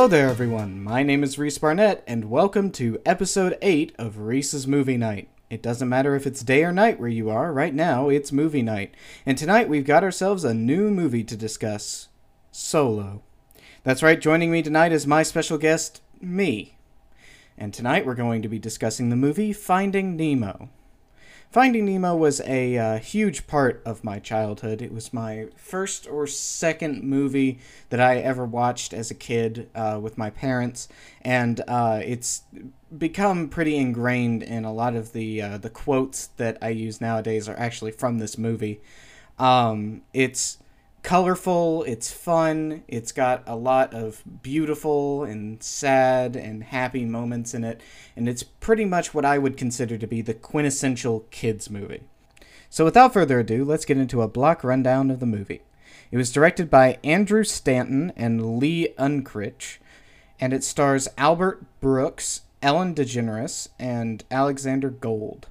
Hello there, everyone. My name is Reese Barnett, and welcome to episode 8 of Reese's Movie Night. It doesn't matter if it's day or night where you are, right now it's movie night. And tonight we've got ourselves a new movie to discuss Solo. That's right, joining me tonight is my special guest, me. And tonight we're going to be discussing the movie Finding Nemo. Finding Nemo was a uh, huge part of my childhood. It was my first or second movie that I ever watched as a kid uh, with my parents, and uh, it's become pretty ingrained in a lot of the uh, the quotes that I use nowadays are actually from this movie. Um, it's colorful, it's fun, it's got a lot of beautiful and sad and happy moments in it, and it's pretty much what I would consider to be the quintessential kids movie. So without further ado, let's get into a block rundown of the movie. It was directed by Andrew Stanton and Lee Unkrich, and it stars Albert Brooks, Ellen DeGeneres, and Alexander Gould.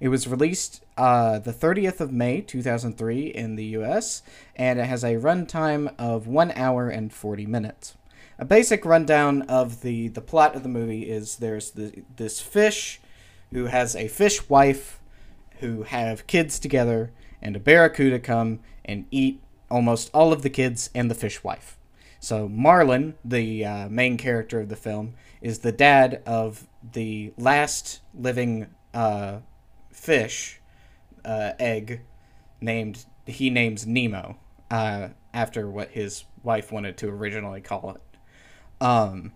It was released uh, the 30th of May 2003 in the US, and it has a runtime of 1 hour and 40 minutes. A basic rundown of the, the plot of the movie is there's the, this fish who has a fish wife who have kids together, and a barracuda come and eat almost all of the kids and the fish wife. So Marlin, the uh, main character of the film, is the dad of the last living uh, fish uh, egg named he names Nemo uh, after what his wife wanted to originally call it. Um,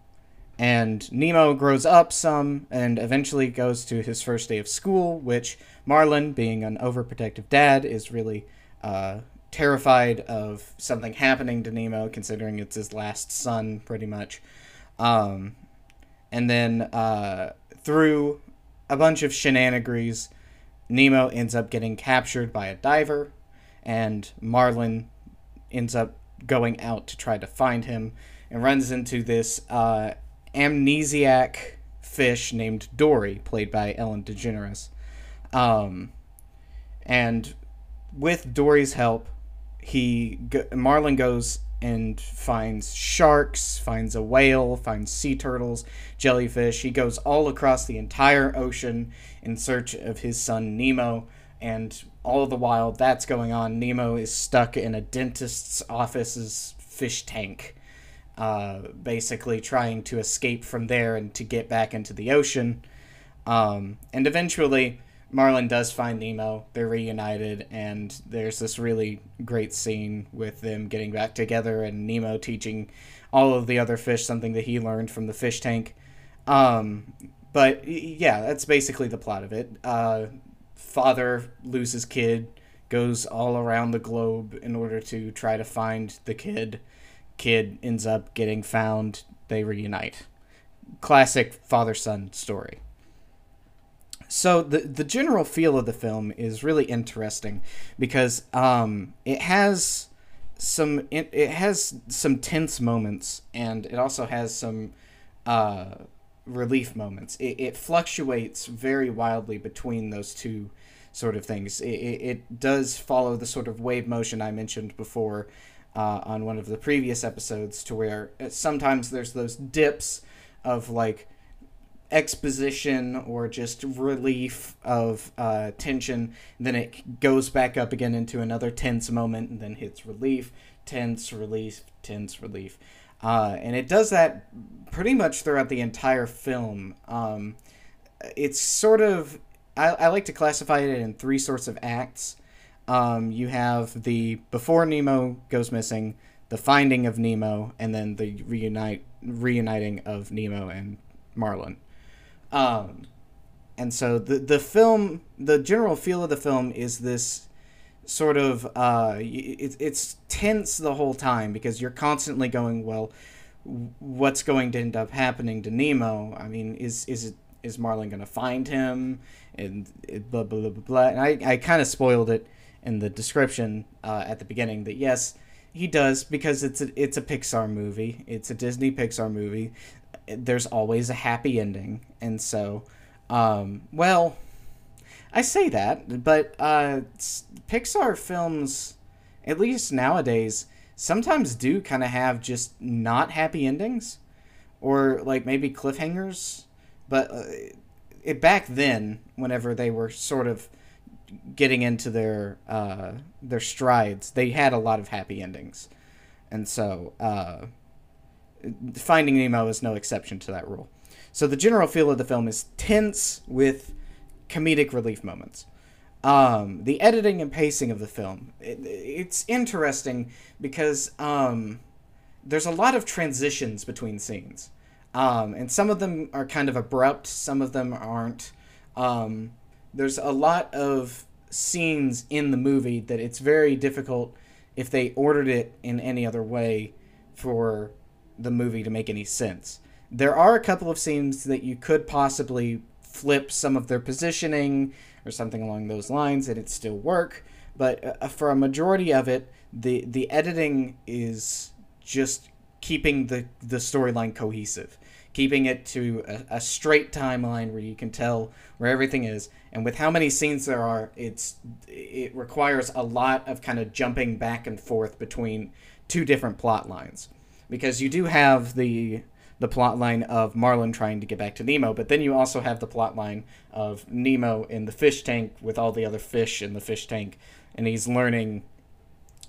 and Nemo grows up some and eventually goes to his first day of school, which Marlin, being an overprotective dad, is really uh, terrified of something happening to Nemo, considering it's his last son, pretty much. Um, and then uh, through a bunch of shenanigans, Nemo ends up getting captured by a diver, and Marlin ends up going out to try to find him and runs into this uh, amnesiac fish named Dory, played by Ellen DeGeneres. Um, and with Dory's help, he Marlin goes and finds sharks, finds a whale, finds sea turtles, jellyfish. He goes all across the entire ocean in search of his son Nemo. And all the while that's going on, Nemo is stuck in a dentist's office's fish tank, uh, basically trying to escape from there and to get back into the ocean. Um, and eventually, Marlin does find Nemo. They're reunited, and there's this really great scene with them getting back together and Nemo teaching all of the other fish something that he learned from the fish tank. Um, but yeah, that's basically the plot of it. Uh, father loses kid, goes all around the globe in order to try to find the kid. Kid ends up getting found. They reunite. Classic father son story. So the the general feel of the film is really interesting because um, it has some it, it has some tense moments and it also has some uh, relief moments. It, it fluctuates very wildly between those two sort of things. It, it, it does follow the sort of wave motion I mentioned before uh, on one of the previous episodes, to where uh, sometimes there's those dips of like exposition or just relief of uh, tension. then it goes back up again into another tense moment and then hits relief, tense, relief, tense, relief. Uh, and it does that pretty much throughout the entire film. Um, it's sort of, I, I like to classify it in three sorts of acts. Um, you have the before Nemo goes missing, the finding of Nemo, and then the reunite reuniting of Nemo and Marlin. Um, and so the the film, the general feel of the film is this sort of uh, it, it's tense the whole time because you're constantly going, well, what's going to end up happening to Nemo? I mean, is is it is Marlin going to find him? And it, blah blah blah blah. blah. And I I kind of spoiled it in the description uh, at the beginning that yes, he does because it's a it's a Pixar movie. It's a Disney Pixar movie there's always a happy ending, and so, um, well, I say that, but uh, Pixar films, at least nowadays, sometimes do kind of have just not happy endings. or like maybe cliffhangers. But uh, it back then, whenever they were sort of getting into their uh, their strides, they had a lot of happy endings, and so uh, Finding Nemo is no exception to that rule. So the general feel of the film is tense with comedic relief moments. Um, the editing and pacing of the film, it, it's interesting because um, there's a lot of transitions between scenes. Um, and some of them are kind of abrupt, some of them aren't. Um, there's a lot of scenes in the movie that it's very difficult if they ordered it in any other way for the movie to make any sense. There are a couple of scenes that you could possibly flip some of their positioning or something along those lines and it still work, but uh, for a majority of it, the the editing is just keeping the the storyline cohesive keeping it to a, a, straight timeline where you can tell where everything is. And with how many scenes there are, it's it requires a lot of kind of jumping back and forth between two different plot lines, because you do have the the plot line of Marlin trying to get back to Nemo, but then you also have the plot line of Nemo in the fish tank with all the other fish in the fish tank, and he's learning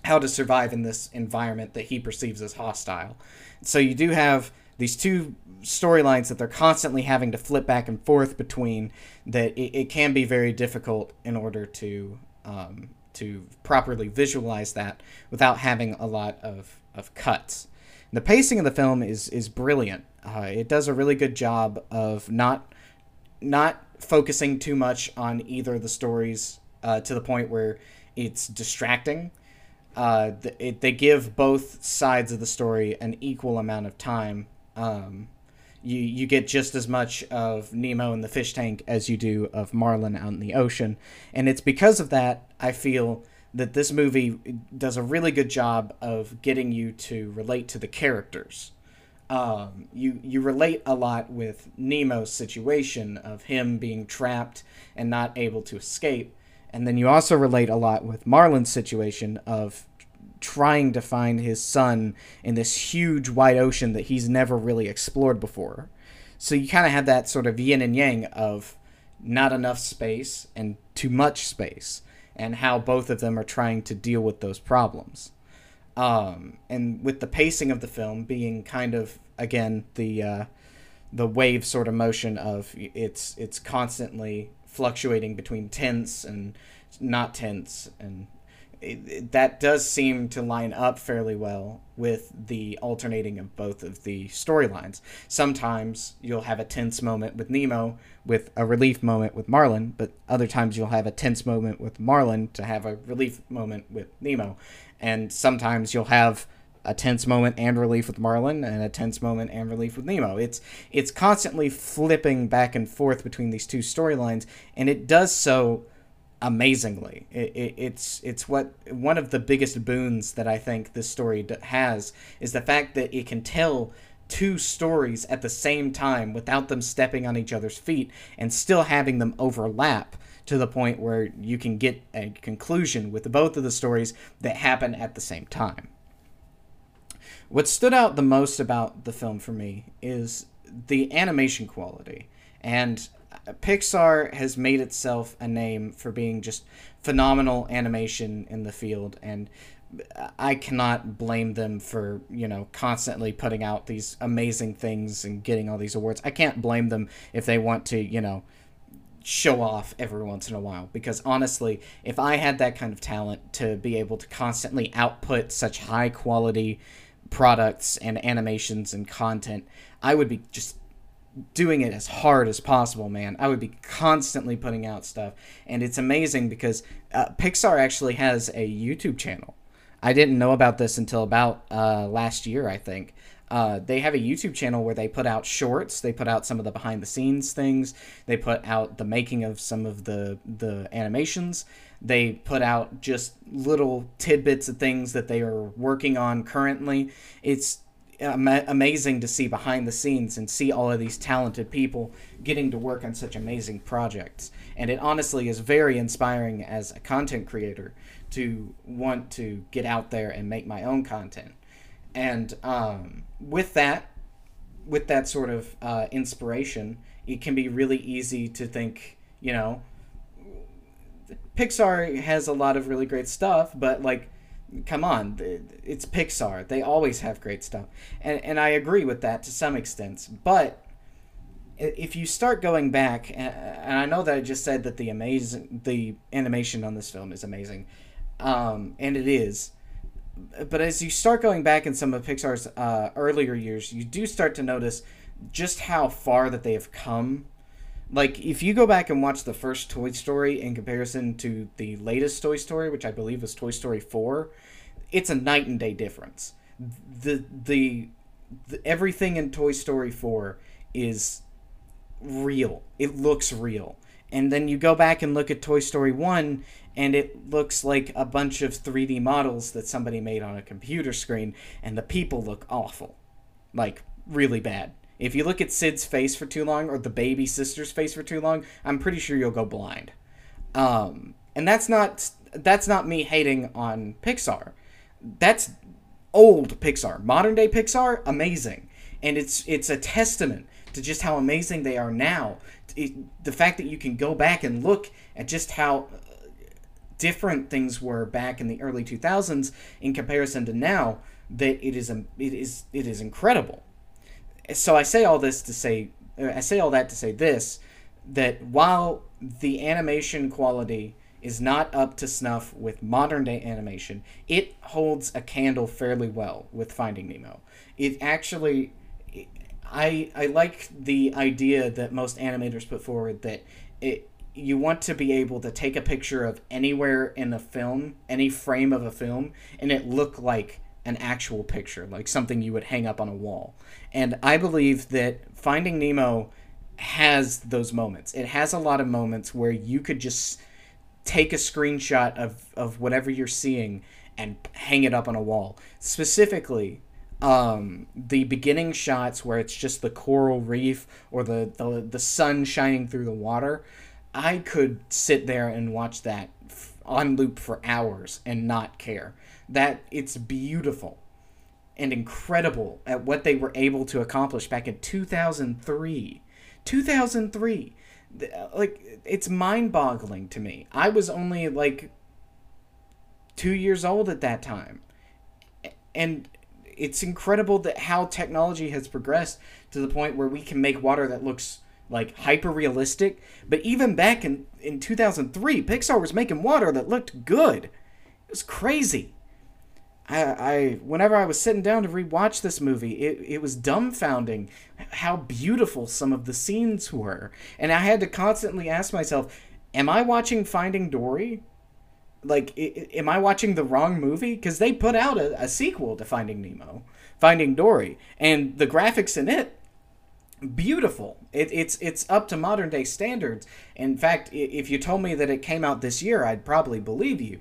how to survive in this environment that he perceives as hostile. So you do have these two storylines that they're constantly having to flip back and forth between that it, it can be very difficult in order to um, to properly visualize that without having a lot of, of cuts. The pacing of the film is is brilliant. Uh, it does a really good job of not not focusing too much on either of the stories uh, to the point where it's distracting. Uh, it, they give both sides of the story an equal amount of time um, you you get just as much of Nemo in the fish tank as you do of Marlin out in the ocean, and it's because of that I feel that this movie does a really good job of getting you to relate to the characters. Um, you you relate a lot with Nemo's situation of him being trapped and not able to escape, and then you also relate a lot with Marlin's situation of trying to find his son in this huge wide ocean that he's never really explored before. So you kind of have that sort of yin and yang of not enough space and too much space, and how both of them are trying to deal with those problems. Um, and with the pacing of the film being kind of again the uh, the wave sort of motion of it's it's constantly fluctuating between tense and not tense and that does seem to line up fairly well with the alternating of both of the storylines. Sometimes you'll have a tense moment with Nemo with a relief moment with Marlin, but other times you'll have a tense moment with Marlin to have a relief moment with Nemo. And sometimes you'll have a tense moment and relief with Marlin and a tense moment and relief with Nemo. It's it's constantly flipping back and forth between these two storylines and it does so amazingly. It, it, it's it's what one of the biggest boons that I think this story has is the fact that it can tell two stories at the same time without them stepping on each other's feet and still having them overlap to the point where you can get a conclusion with both of the stories that happen at the same time. What stood out the most about the film for me is the animation quality. And Pixar has made itself a name for being just phenomenal animation in the field, and I cannot blame them for you know constantly putting out these amazing things and getting all these awards. I can't blame them if they want to you know show off every once in a while because honestly, if I had that kind of talent to be able to constantly output such high quality products and animations and content, I would be just doing it as hard as possible, man. I would be constantly putting out stuff, and it's amazing because uh, Pixar actually has a YouTube channel. I didn't know about this until about uh, last year, I think. Uh, they have a YouTube channel where they put out shorts. They put out some of the behind the scenes things. They put out the making of some of the the animations. They put out just little tidbits of things that they are working on currently. It's amazing to see behind the scenes and see all of these talented people getting to work on such amazing projects. And it honestly is very inspiring as a content creator to want to get out there and make my own content. And um, with that, with that sort of uh, inspiration, it can be really easy to think, you know, Pixar has a lot of really great stuff, but like, come on, it's Pixar. They always have great stuff, and and I agree with that to some extent. But if you start going back, and I know that I just said that the amazing the animation on this film is amazing, um, and it is. But as you start going back in some of Pixar's uh, earlier years, you do start to notice just how far that they have come like if you go back and watch the first Toy Story in comparison to the latest Toy Story, which I believe was Toy Story 4, it's a night and day difference. The the, the everything in Toy Story 4 is real. It looks real. And then you go back and look at Toy Story 1 and it looks like a bunch of 3D models that somebody made on a computer screen and the people look awful. Like really bad. If you look at Sid's face for too long or the baby sister's face for too long, I'm pretty sure you'll go blind. Um, and that's not that's not me hating on Pixar. That's old Pixar. Modern day Pixar, amazing. And it's it's a testament to just how amazing they are now. It, the fact that you can go back and look at just how different things were back in the early 2000s in comparison to now that it is it is it is incredible so I say all this to say uh, I say all that to say this that while the animation quality is not up to snuff with modern day animation, it holds a candle fairly well with Finding Nemo. It actually I I like the idea that most animators put forward that it you want to be able to take a picture of anywhere in a film, any frame of a film, and it look like an actual picture, like something you would hang up on a wall. And I believe that Finding Nemo has those moments. It has a lot of moments where you could just take a screenshot of, of whatever you're seeing and hang it up on a wall. Specifically, um, the beginning shots where it's just the coral reef or the, the, the sun shining through the water. I could sit there and watch that on loop for hours and not care that it's beautiful and incredible at what they were able to accomplish back in 2003. 2003. Uh, like, it's mind boggling to me. I was only like two years old at that time. And it's incredible that how technology has progressed to the point where we can make water that looks like hyper realistic. But even back in, in 2003, Pixar was making water that looked good. It was crazy. I, I whenever I was sitting down to rewatch this movie, it, it was dumbfounding how beautiful some of the scenes were. And I had to constantly ask myself, am I watching Finding Dory? Like, am I watching the wrong movie? Because they put out a, a sequel to Finding Nemo, Finding Dory, and the graphics in it beautiful. It, it's it's up to modern day standards. In fact, if you told me that it came out this year, I'd probably believe you.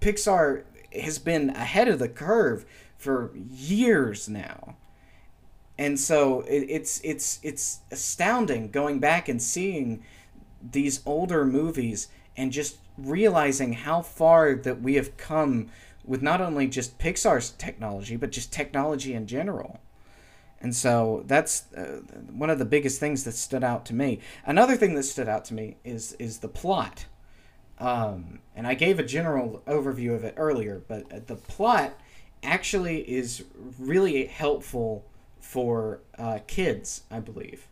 Pixar has been ahead of the curve for years now. And so it, it's it's it's astounding going back and seeing these older movies and just realizing how far that we have come with not only just Pixar's technology but just technology in general. And so that's uh, one of the biggest things that stood out to me. Another thing that stood out to me is is the plot. Um, and I gave a general overview of it earlier, but the plot actually is really helpful for uh, kids, I believe.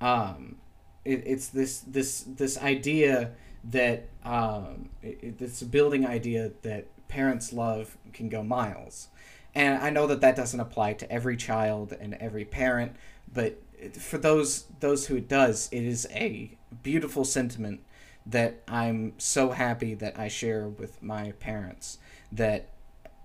Um, it, it's this this this idea that um, it, this building idea that parents love can go miles, and I know that that doesn't apply to every child and every parent, but for those those who it does, it is a beautiful sentiment that I'm so happy that I share with my parents that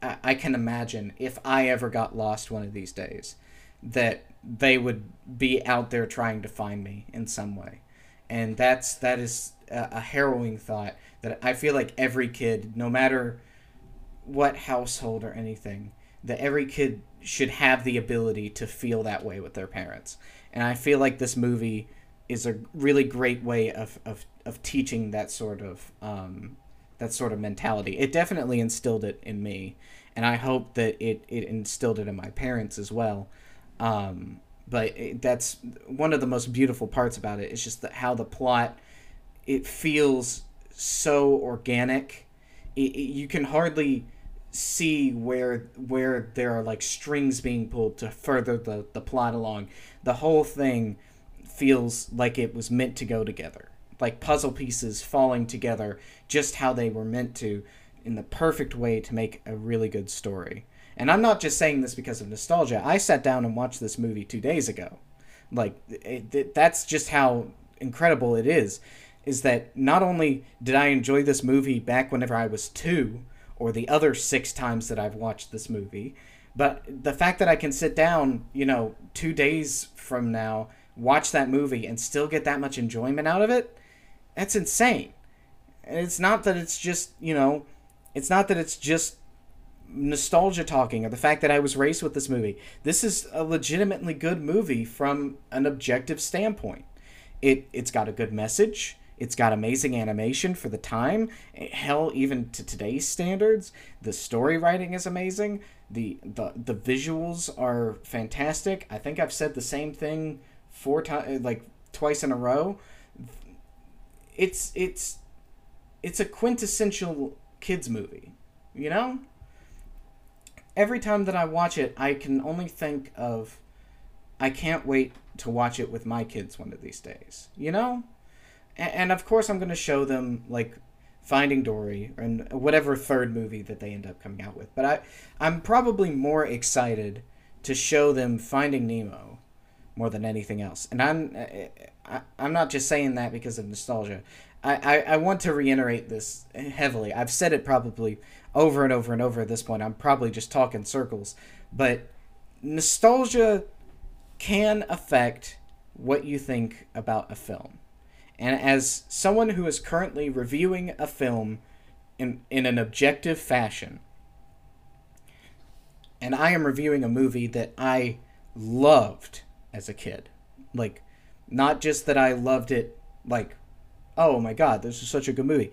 I, I can imagine if I ever got lost one of these days that they would be out there trying to find me in some way. And that's that is a, a harrowing thought that I feel like every kid no matter what household or anything that every kid should have the ability to feel that way with their parents. And I feel like this movie is a really great way of, of, of teaching that sort of um, that sort of mentality. It definitely instilled it in me, and I hope that it, it instilled it in my parents as well. Um, but it, that's one of the most beautiful parts about it. It's just that how the plot it feels so organic. It, it, you can hardly see where where there are like strings being pulled to further the, the plot along. The whole thing feels like it was meant to go together. Like puzzle pieces falling together just how they were meant to in the perfect way to make a really good story. And I'm not just saying this because of nostalgia. I sat down and watched this movie 2 days ago. Like it, it, that's just how incredible it is is that not only did I enjoy this movie back whenever I was 2, or the other six times that I've watched this movie. But the fact that I can sit down, you know, two days from now, watch that movie and still get that much enjoyment out of it, that's insane. And it's not that it's just, you know, it's not that it's just nostalgia talking or the fact that I was raised with this movie. This is a legitimately good movie from an objective standpoint. It it's got a good message. It's got amazing animation for the time. Hell, even to today's standards, the story writing is amazing. The the the visuals are fantastic. I think I've said the same thing four times, uh, like twice in a row. It's it's it's a quintessential kids movie, you know. Every time that I watch it, I can only think of, I can't wait to watch it with my kids one of these days. You know and, and of course I'm going to show them like Finding Dory and whatever third movie that they end up coming out with. But I I'm probably more excited to show them Finding Nemo more than anything else. And I'm uh, uh, I, I'm not just saying that because of nostalgia. I, I, I want to reiterate this heavily. I've said it probably over and over and over at this point. I'm probably just talking circles. But nostalgia can affect what you think about a film. And as someone who is currently reviewing a film in, in an objective fashion, and I am reviewing a movie that I loved as a kid. Like, not just that I loved it, like, oh my god, this is such a good movie.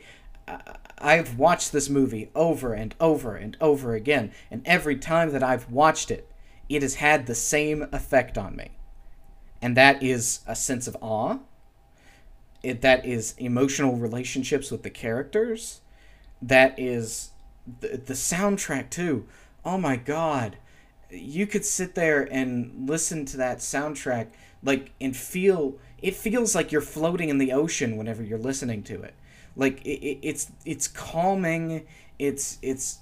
I've watched this movie over and over and over again, and every time that I've watched it, it has had the same effect on me. And that is a sense of awe, it, that is emotional relationships with the characters that is the, the soundtrack too oh my god you could sit there and listen to that soundtrack like and feel it feels like you're floating in the ocean whenever you're listening to it. Like it, it, it's it's calming it's it's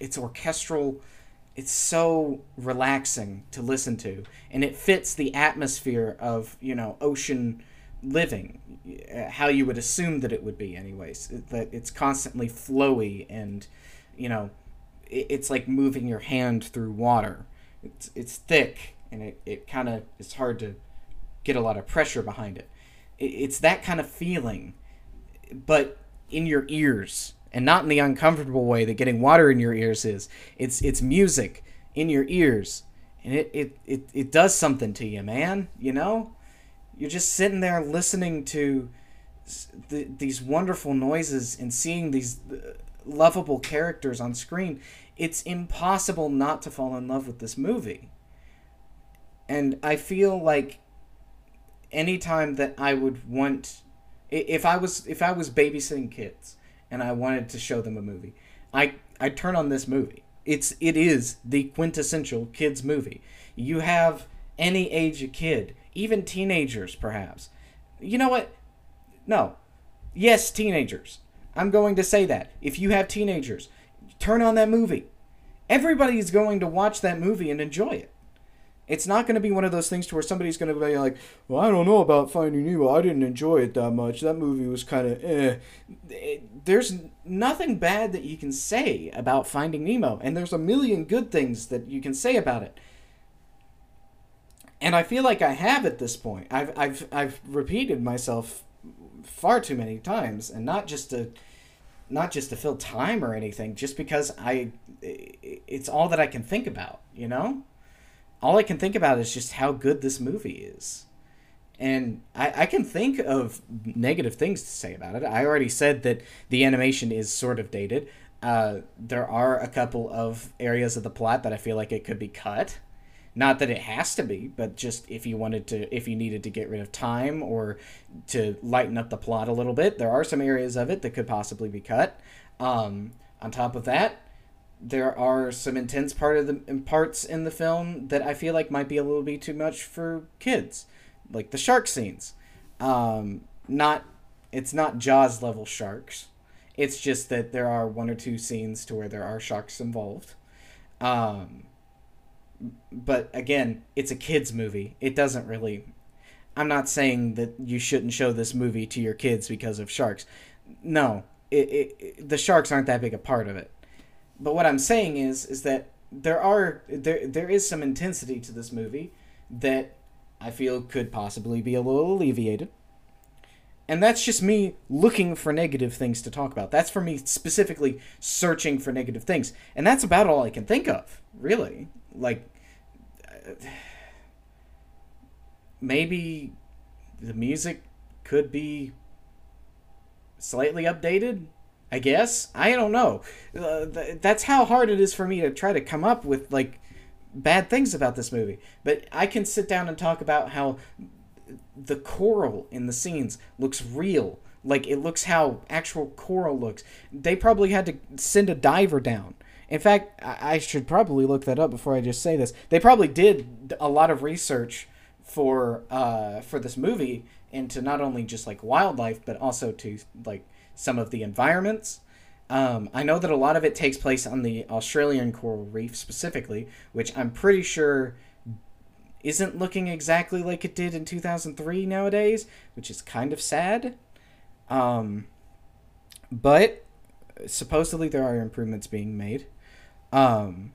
it's orchestral it's so relaxing to listen to and it fits the atmosphere of you know ocean living uh, how you would assume that it would be anyways that it's constantly flowy and you know it's like moving your hand through water. It's it's thick and it, it kind of it's hard to get a lot of pressure behind it. It's that kind of feeling but in your ears and not in the uncomfortable way that getting water in your ears is. It's it's music in your ears and it it, it, it does something to you man you know? You're just sitting there listening to th- these wonderful noises and seeing these lovable characters on screen. It's impossible not to fall in love with this movie. And I feel like anytime that I would want if I was if I was babysitting kids and I wanted to show them a movie, I I turn on this movie. It's it is the quintessential kids movie. You have any age of kid even teenagers, perhaps. You know what? No. Yes, teenagers. I'm going to say that. If you have teenagers, turn on that movie. Everybody's going to watch that movie and enjoy it. It's not going to be one of those things to where somebody's going to be like, "Well, I don't know about Finding Nemo. I didn't enjoy it that much. That movie was kind of eh." There's nothing bad that you can say about Finding Nemo, and there's a million good things that you can say about it and I feel like I have at this point. I've I've I've repeated myself far too many times, and not just to not just to fill time or anything, just because I it's all that I can think about. You know, all I can think about is just how good this movie is. And I, I can think of negative things to say about it. I already said that the animation is sort of dated. Uh, there are a couple of areas of the plot that I feel like it could be cut Not that it has to be, but just if you wanted to, if you needed to get rid of time or to lighten up the plot a little bit, there are some areas of it that could possibly be cut. Um, on top of that, there are some intense part of the parts in the film that I feel like might be a little bit too much for kids, like the shark scenes. Um, not, it's not Jaws level sharks. It's just that there are one or two scenes to where there are sharks involved. Um, but again, it's a kids movie. It doesn't really. I'm not saying that you shouldn't show this movie to your kids because of sharks. No, it, it, it, the sharks aren't that big a part of it. But what I'm saying is, is that there are there there is some intensity to this movie that I feel could possibly be a little alleviated. And that's just me looking for negative things to talk about. That's for me specifically searching for negative things. And that's about all I can think of, really. Like, maybe the music could be slightly updated i guess? I don't know. Uh, th- that's how hard it is for me to try to come up with like bad things about this movie. But i can sit down and talk about how the coral in the scenes looks real. Like it looks how actual coral looks. They probably had to send a diver down in fact, I should probably look that up before I just say this. They probably did a lot of research for uh, for this movie into not only just like wildlife, but also to like some of the environments. Um, I know that a lot of it takes place on the Australian coral reef specifically, which I'm pretty sure isn't looking exactly like it did in 2003 nowadays, which is kind of sad. Um, but supposedly there are improvements being made. Um,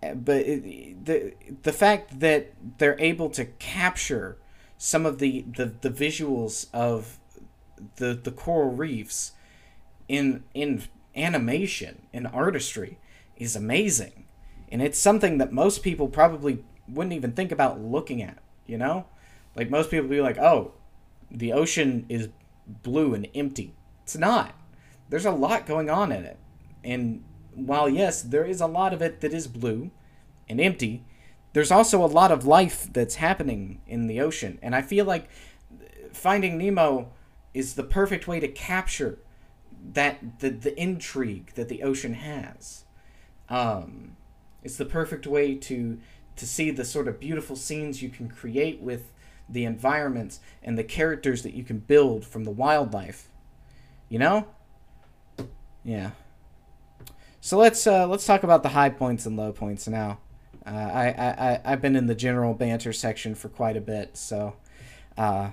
but it, the the fact that they're able to capture some of the, the, the visuals of the the coral reefs in in animation in artistry is amazing. And it's something that most people probably wouldn't even think about looking at you know? Like most people be like oh the ocean is blue and empty. It's not. There's a lot going on in it. And while yes, there is a lot of it that is blue and empty, there's also a lot of life that's happening in the ocean. And I feel like Finding Nemo is the perfect way to capture that the, the intrigue that the ocean has. Um, it's the perfect way to to see the sort of beautiful scenes you can create with the environments and the characters that you can build from the wildlife. You know? Yeah. So let's uh, let's talk about the high points and low points now. Uh, I, I I've been in the general banter section for quite a bit, so uh,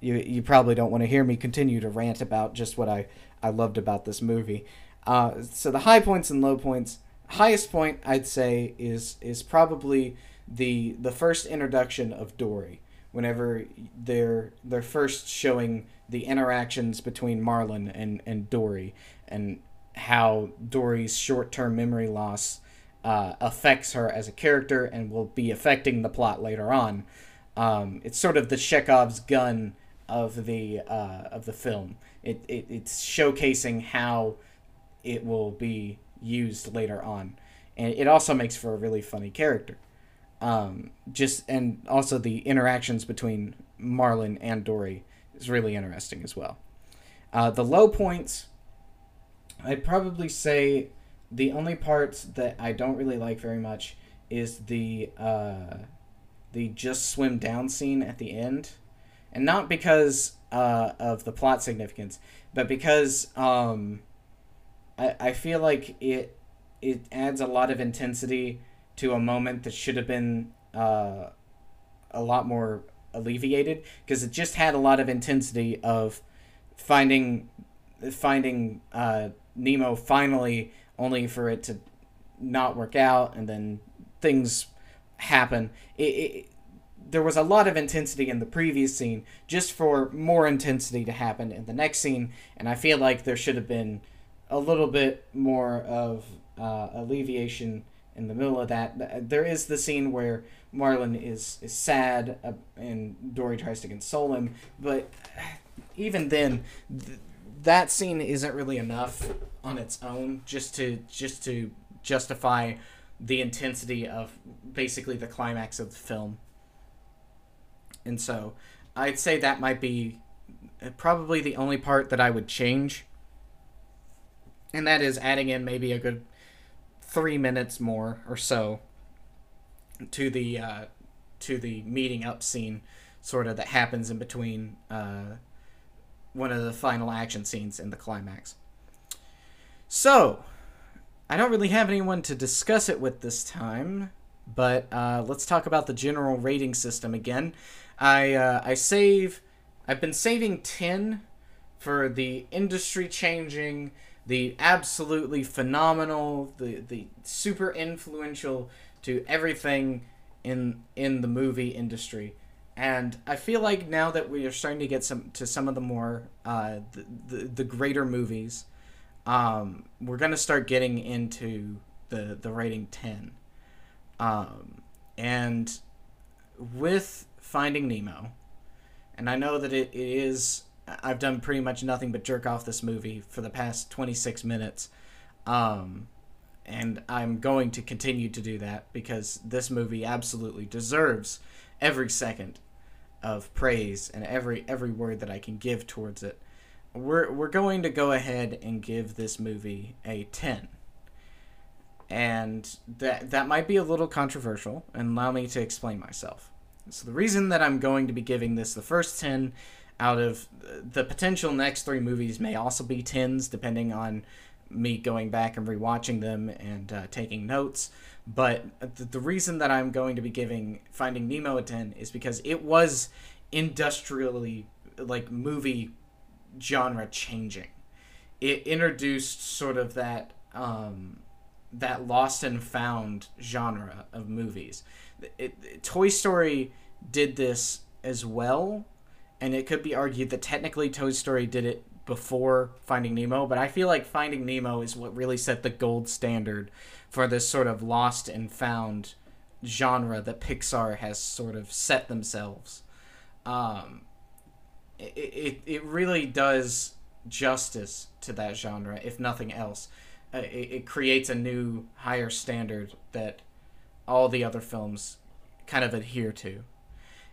you you probably don't want to hear me continue to rant about just what I, I loved about this movie. Uh, so the high points and low points. Highest point I'd say is is probably the the first introduction of Dory. Whenever they're they're first showing the interactions between Marlin and, and Dory and how Dory's short term memory loss uh, affects her as a character and will be affecting the plot later on. Um, it's sort of the Chekhov's gun of the uh, of the film. It, it it's showcasing how it will be used later on, and it also makes for a really funny character. Um, just and also the interactions between Marlin and Dory is really interesting as well. Uh, the low points I'd probably say the only parts that I don't really like very much is the uh, the just swim down scene at the end, and not because uh, of the plot significance, but because um, I I feel like it it adds a lot of intensity to a moment that should have been uh, a lot more alleviated. Because it just had a lot of intensity of finding finding uh, Nemo finally, only for it to not work out, and then things happen. It, it, there was a lot of intensity in the previous scene, just for more intensity to happen in the next scene, and I feel like there should have been a little bit more of uh, alleviation in the middle of that. There is the scene where Marlin is is sad uh, and Dory tries to console him, but even then. Th- that scene isn't really enough on its own just to just to justify the intensity of basically the climax of the film. And so I'd say that might be uh, probably the only part that I would change. And that is adding in maybe a good three minutes more or so to the uh, to the meeting up scene, sort of that happens in between uh, one of the final action scenes in the climax. So, I don't really have anyone to discuss it with this time, but uh, let's talk about the general rating system again. I uh, I save. I've been saving ten for the industry changing, the absolutely phenomenal, the the super influential to everything in in the movie industry. And I feel like now that we are starting to get some to some of the more uh, the, the, the greater movies, um, we're gonna start getting into the the rating ten, um, and with Finding Nemo, and I know that it, it is I've done pretty much nothing but jerk off this movie for the past twenty six minutes, um, and I'm going to continue to do that because this movie absolutely deserves every second of praise and every every word that I can give towards it we're we're going to go ahead and give this movie a 10 and that that might be a little controversial and allow me to explain myself. So the reason that i'm going to be giving this the first 10 out of the potential next three movies may also be 10s depending on me going back and rewatching them and uh, taking notes but the, the reason that i'm going to be giving finding nemo a 10 is because it was industrially like movie genre changing. It introduced sort of that um, that lost and found genre of movies. It, it, Toy Story did this as well, and it could be argued that technically Toy Story did it before Finding Nemo, but I feel like Finding Nemo is what really set the gold standard for this sort of lost and found genre that Pixar has sort of set themselves. Um, it, it, it really does justice to that genre, if nothing else. Uh, it, it creates a new, higher standard that all the other films kind of adhere to.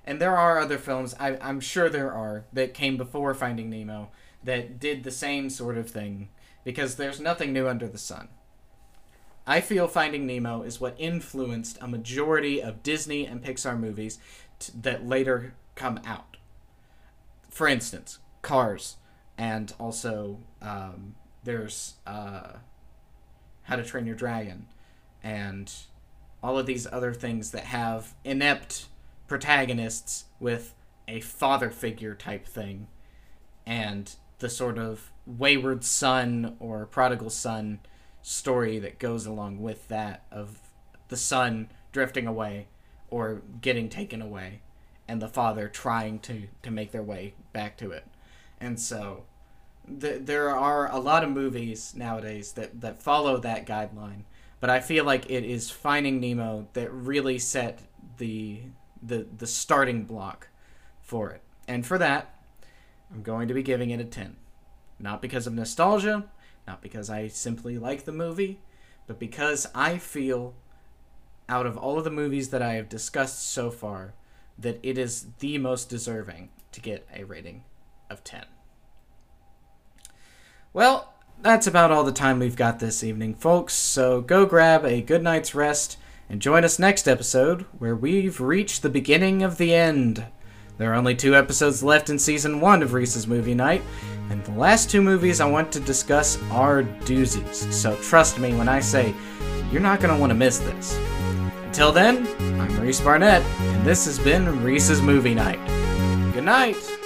And there are other films, I, I'm sure there are, that came before Finding Nemo that did the same sort of thing because there's nothing new under the sun. I feel Finding Nemo is what influenced a majority of Disney and Pixar movies t- that later come out for instance, Cars, and also um, there's uh, How to Train Your Dragon, and all of these other things that have inept protagonists with a father figure type thing, and the sort of wayward son or prodigal son story that goes along with that of the son drifting away or getting taken away and the father trying to to make their way back to it. And so th- there are a lot of movies nowadays that that follow that guideline, but I feel like it is Finding Nemo that really set the the the starting block for it. And for that, I'm going to be giving it a 10. Not because of nostalgia, not because I simply like the movie, but because I feel out of all of the movies that I have discussed so far, that it is the most deserving to get a rating of 10. Well, that's about all the time we've got this evening, folks. So go grab a good night's rest and join us next episode where we've reached the beginning of the end. There are only two episodes left in season one of Reese's Movie Night, and the last two movies I want to discuss are doozies. So trust me when I say you're not going to want to miss this. Until then, I'm Reese Barnett, and this has been Reese's Movie Night. Good night!